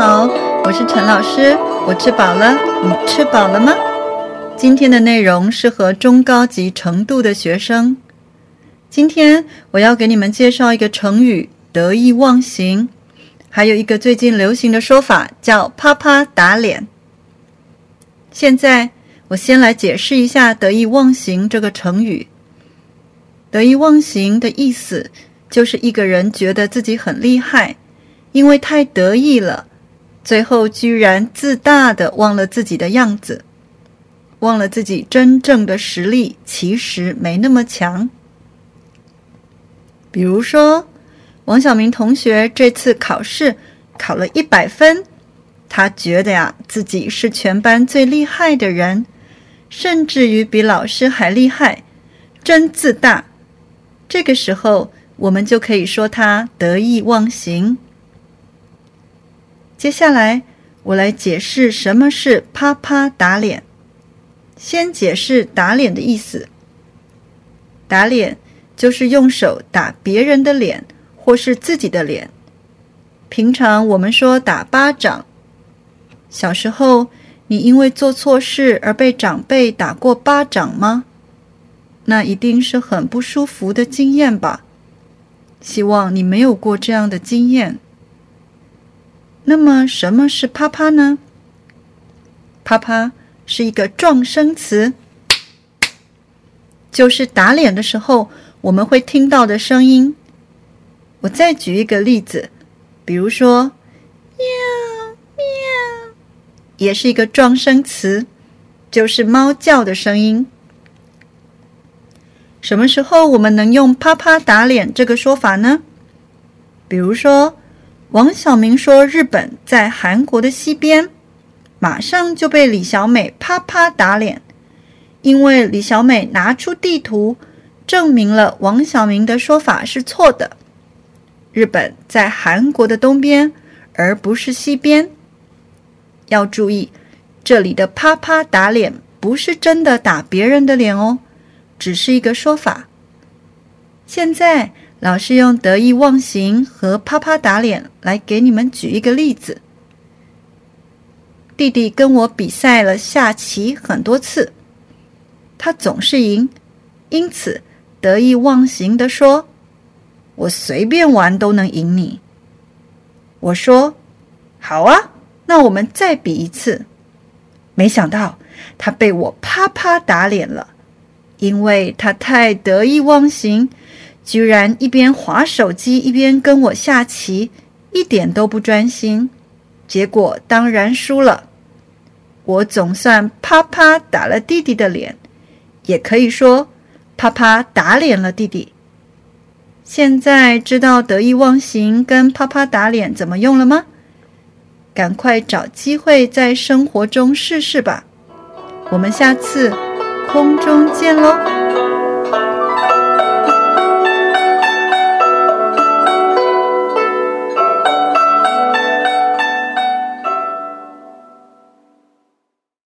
好我是陈老师，我吃饱了，你吃饱了吗？今天的内容适合中高级程度的学生。今天我要给你们介绍一个成语“得意忘形”，还有一个最近流行的说法叫“啪啪打脸”。现在我先来解释一下“得意忘形”这个成语。“得意忘形”的意思就是一个人觉得自己很厉害，因为太得意了。最后居然自大的忘了自己的样子，忘了自己真正的实力其实没那么强。比如说，王小明同学这次考试考了一百分，他觉得呀自己是全班最厉害的人，甚至于比老师还厉害，真自大。这个时候，我们就可以说他得意忘形。接下来，我来解释什么是“啪啪打脸”。先解释打脸的意思。打脸就是用手打别人的脸，或是自己的脸。平常我们说打巴掌。小时候，你因为做错事而被长辈打过巴掌吗？那一定是很不舒服的经验吧？希望你没有过这样的经验。那么什么是啪啪呢？啪啪是一个撞声词，就是打脸的时候我们会听到的声音。我再举一个例子，比如说“喵喵”，也是一个撞声词，就是猫叫的声音。什么时候我们能用“啪啪打脸”这个说法呢？比如说。王小明说：“日本在韩国的西边。”马上就被李小美啪啪打脸，因为李小美拿出地图，证明了王小明的说法是错的。日本在韩国的东边，而不是西边。要注意，这里的啪啪打脸不是真的打别人的脸哦，只是一个说法。现在。老师用得意忘形和啪啪打脸来给你们举一个例子。弟弟跟我比赛了下棋很多次，他总是赢，因此得意忘形的说：“我随便玩都能赢你。”我说：“好啊，那我们再比一次。”没想到他被我啪啪打脸了，因为他太得意忘形。居然一边划手机一边跟我下棋，一点都不专心，结果当然输了。我总算啪啪打了弟弟的脸，也可以说啪啪打脸了弟弟。现在知道得意忘形跟啪啪打脸怎么用了吗？赶快找机会在生活中试试吧。我们下次空中见喽！